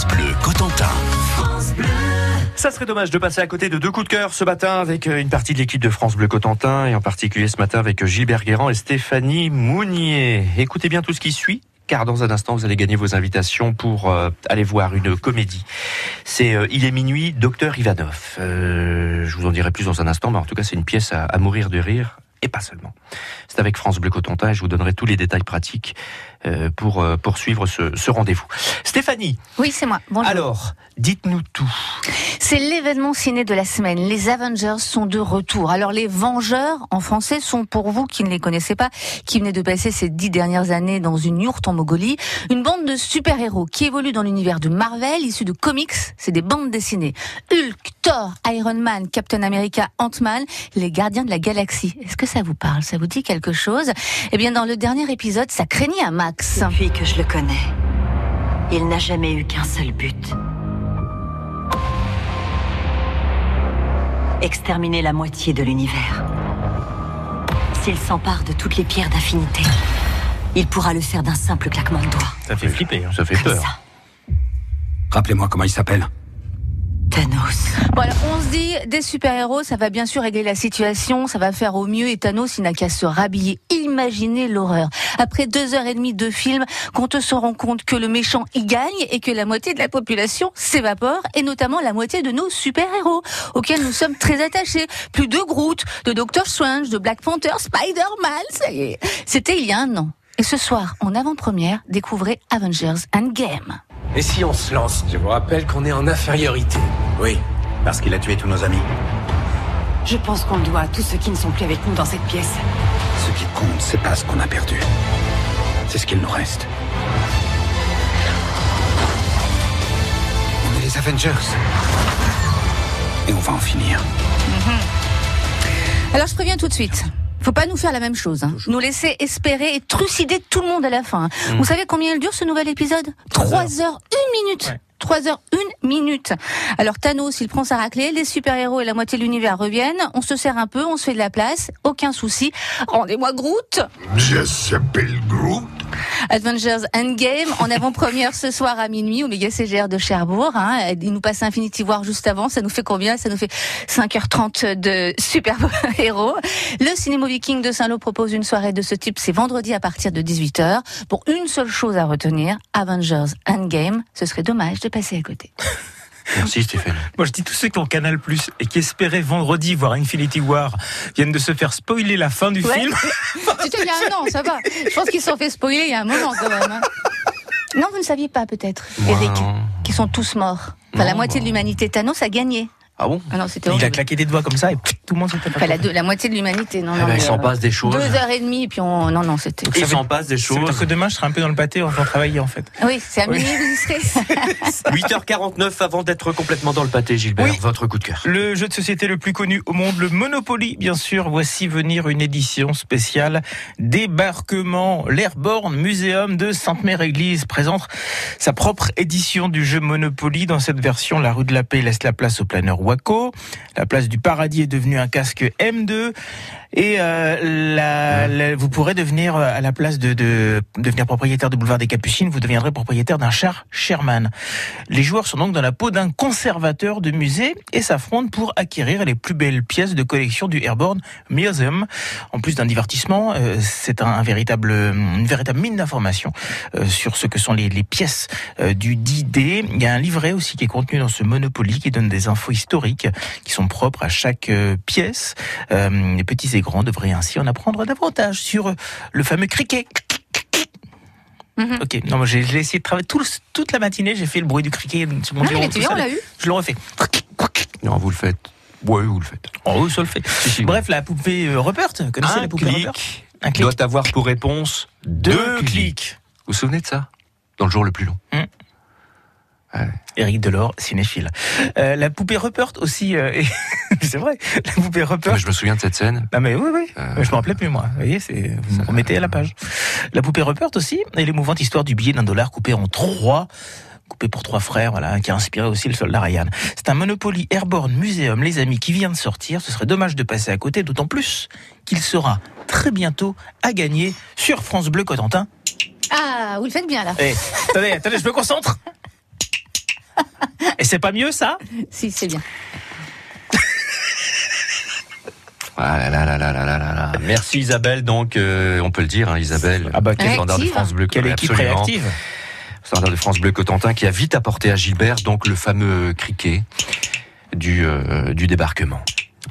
France Bleu Cotentin. Ça serait dommage de passer à côté de deux coups de cœur ce matin avec euh, une partie de l'équipe de France Bleu Cotentin et en particulier ce matin avec Gilbert Guérand et Stéphanie Mounier. Écoutez bien tout ce qui suit car dans un instant vous allez gagner vos invitations pour euh, aller voir une comédie. C'est euh, Il est minuit, Docteur Ivanov. Euh, je vous en dirai plus dans un instant, mais en tout cas c'est une pièce à, à mourir de rire et pas seulement. C'est avec France Bleu Cotentin et je vous donnerai tous les détails pratiques euh, pour euh, poursuivre ce, ce rendez-vous. Stéphanie, Oui, c'est moi. Bonjour. alors dites-nous tout. C'est l'événement ciné de la semaine. Les Avengers sont de retour. Alors, les Vengeurs, en français, sont pour vous qui ne les connaissez pas, qui venaient de passer ces dix dernières années dans une yourte en Mongolie, une bande de super-héros qui évoluent dans l'univers de Marvel, issus de comics. C'est des bandes dessinées. Hulk, Thor, Iron Man, Captain America, Ant-Man, les gardiens de la galaxie. Est-ce que ça vous parle? Ça vous dit quelque chose? Eh bien, dans le dernier épisode, ça craignait à Max. Depuis que je le connais, il n'a jamais eu qu'un seul but. Exterminer la moitié de l'univers. S'il s'empare de toutes les pierres d'affinité, il pourra le faire d'un simple claquement de doigts. Ça fait flipper. hein. Ça fait Comme peur. Rappelez-moi comment il s'appelle. Thanos. Voilà, on se dit, des super-héros, ça va bien sûr régler la situation, ça va faire au mieux, et Thanos, il n'a qu'à se rhabiller. Imaginez l'horreur. Après deux heures et demie de film, quand on se rend compte que le méchant y gagne et que la moitié de la population s'évapore, et notamment la moitié de nos super-héros, auxquels nous sommes très attachés. Plus de Groot, de Doctor Strange, de Black Panther, Spider-Man, ça y est. C'était il y a un an. Et ce soir, en avant-première, découvrez Avengers Endgame. Et si on se lance Je vous rappelle qu'on est en infériorité. Oui, parce qu'il a tué tous nos amis. Je pense qu'on le doit à tous ceux qui ne sont plus avec nous dans cette pièce. Ce qui compte, c'est pas ce qu'on a perdu. C'est ce qu'il nous reste. On est les Avengers. Et on va en finir. Alors je préviens tout de suite. Faut pas nous faire la même chose. hein. Nous laisser espérer et trucider tout le monde à la fin. hein. Vous savez combien il dure ce nouvel épisode 3 heures, 1 minute. Ouais. 3 heures, 1 minute. Alors Thanos, il prend sa raclée, les super-héros et la moitié de l'univers reviennent, on se serre un peu, on se fait de la place, aucun souci. Rendez-moi Groot Je s'appelle Groot. Avengers Endgame en avant-première ce soir à minuit au méga CGR de Cherbourg. Hein. Il nous passe Infinity War juste avant. Ça nous fait combien? Ça nous fait 5h30 de super héros. Le Cinéma Viking de Saint-Lô propose une soirée de ce type. C'est vendredi à partir de 18h. Pour une seule chose à retenir, Avengers Endgame. Ce serait dommage de passer à côté. Merci Stéphanie. Moi, je dis tous ceux qui ont Canal Plus et qui espéraient vendredi voir Infinity War viennent de se faire spoiler la fin du Ouais. film. C'était il y a un an, ça va. Je pense qu'ils se sont fait spoiler il y a un moment quand même. hein. Non, vous ne saviez pas peut-être, Eric, qu'ils sont tous morts. Enfin, la moitié de l'humanité. Thanos a gagné. Ah bon Ah non, c'était Il a horrible. claqué des doigts comme ça et tout le monde s'était Enfin, la, deux- la moitié de l'humanité, non, Eh non. ben, Il s'en euh, passe des choses. Deux heures et demie, et puis on. Non, non, c'était. Il s'en passe des choses. que demain, je serai un peu dans le pâté en train de travailler, en fait. Oui, c'est à Oui. minuit, vous y serez. 8h49 avant d'être complètement dans le pâté, Gilbert. Oui. Votre coup de cœur. Le jeu de société le plus connu au monde, le Monopoly, bien sûr. Voici venir une édition spéciale Débarquement. L'Airborne Muséum de Sainte-Mère-Église présente sa propre édition du jeu Monopoly. Dans cette version, la rue de la Paix laisse la place au planeur Waco. La place du Paradis est devenue un casque M2. Et euh, vous pourrez devenir, euh, à la place de, de devenir propriétaire du boulevard des Capucines, vous deviendrez propriétaire d'un char Sherman. Les joueurs sont donc dans la peau d'un conservateur de musée et s'affrontent pour acquérir les plus belles pièces de collection du Airborne Museum. En plus d'un divertissement, euh, c'est un, véritable, une véritable mine d'informations sur ce que sont les, pièces du 10D. Il y a un livret aussi qui est contenu dans ce Monopoly qui donne des infos historiques qui sont propres à chaque euh, Euh, les petits et grands devraient ainsi en apprendre davantage sur euh, le fameux criquet. Mhm. Ok, non, moi j'ai essayé de travailler tout toute la matinée, j'ai fait le bruit du criquet sur mon Non, il était bien, ça. on l'a eu. Je le refais. Non, vous le faites. Oui, vous le faites. Oh, oui, ça le fait. si. Bref, la poupée euh, Rupert, connaissez Un la poupée Rupert? Clic Un clic. doit avoir pour réponse Deux deux clics. clics. Vous vous souvenez de ça? Dans le jour le plus long. Éric Delors, cinéphile. Euh, la poupée Rupert aussi, euh, c'est vrai, la poupée Rupert. Je me souviens de cette scène. Ah mais oui, oui, Euh, je me rappelais plus moi. Vous voyez, c'est, vous me remettez à la page. La poupée Rupert aussi, et l'émouvante histoire du billet d'un dollar coupé en trois, coupé pour trois frères, voilà, qui a inspiré aussi le soldat Ryan. C'est un Monopoly Airborne Museum, les amis, qui vient de sortir. Ce serait dommage de passer à côté, d'autant plus qu'il sera très bientôt à gagner sur France Bleu Cotentin. Ah, vous le faites bien là. Eh, attendez, attendez, je me concentre. Et c'est pas mieux ça? Si, c'est bien. Ah là là là là là là. Merci Isabelle, donc euh, on peut le dire, hein, Isabelle. Ah bah quelle standard de France Bleu, quelle équipe absolument. réactive. Standard de France Bleu Cotentin qui a vite apporté à Gilbert donc le fameux criquet du, euh, du débarquement.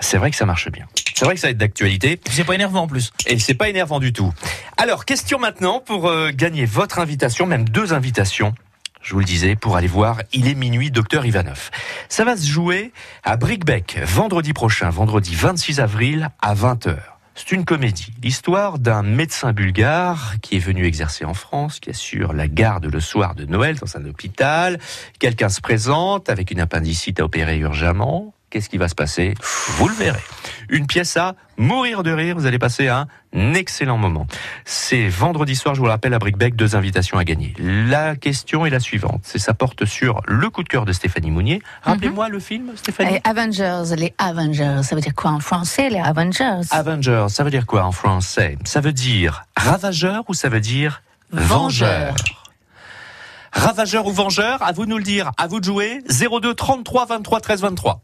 C'est vrai que ça marche bien. C'est vrai que ça va être d'actualité. C'est pas énervant en plus. Et c'est pas énervant du tout. Alors, question maintenant pour euh, gagner votre invitation, même deux invitations je vous le disais, pour aller voir Il est minuit, docteur Ivanov. Ça va se jouer à Brickbeck, vendredi prochain, vendredi 26 avril à 20h. C'est une comédie. L'histoire d'un médecin bulgare qui est venu exercer en France, qui assure la garde le soir de Noël dans un hôpital. Quelqu'un se présente avec une appendicite à opérer urgemment. Qu'est-ce qui va se passer Vous le verrez. Une pièce à mourir de rire. Vous allez passer un excellent moment. C'est vendredi soir, je vous le rappelle, à Brickbeck, deux invitations à gagner. La question est la suivante. C'est ça porte sur le coup de cœur de Stéphanie Mounier. Rappelez-moi le film, Stéphanie. Les Avengers, les Avengers, ça veut dire quoi en français, les Avengers? Avengers, ça veut dire quoi en français? Ça veut dire ravageur ou ça veut dire vengeur Vengeur? Ravageur ou vengeur? À vous de nous le dire. À vous de jouer. 02 33 23 13 23.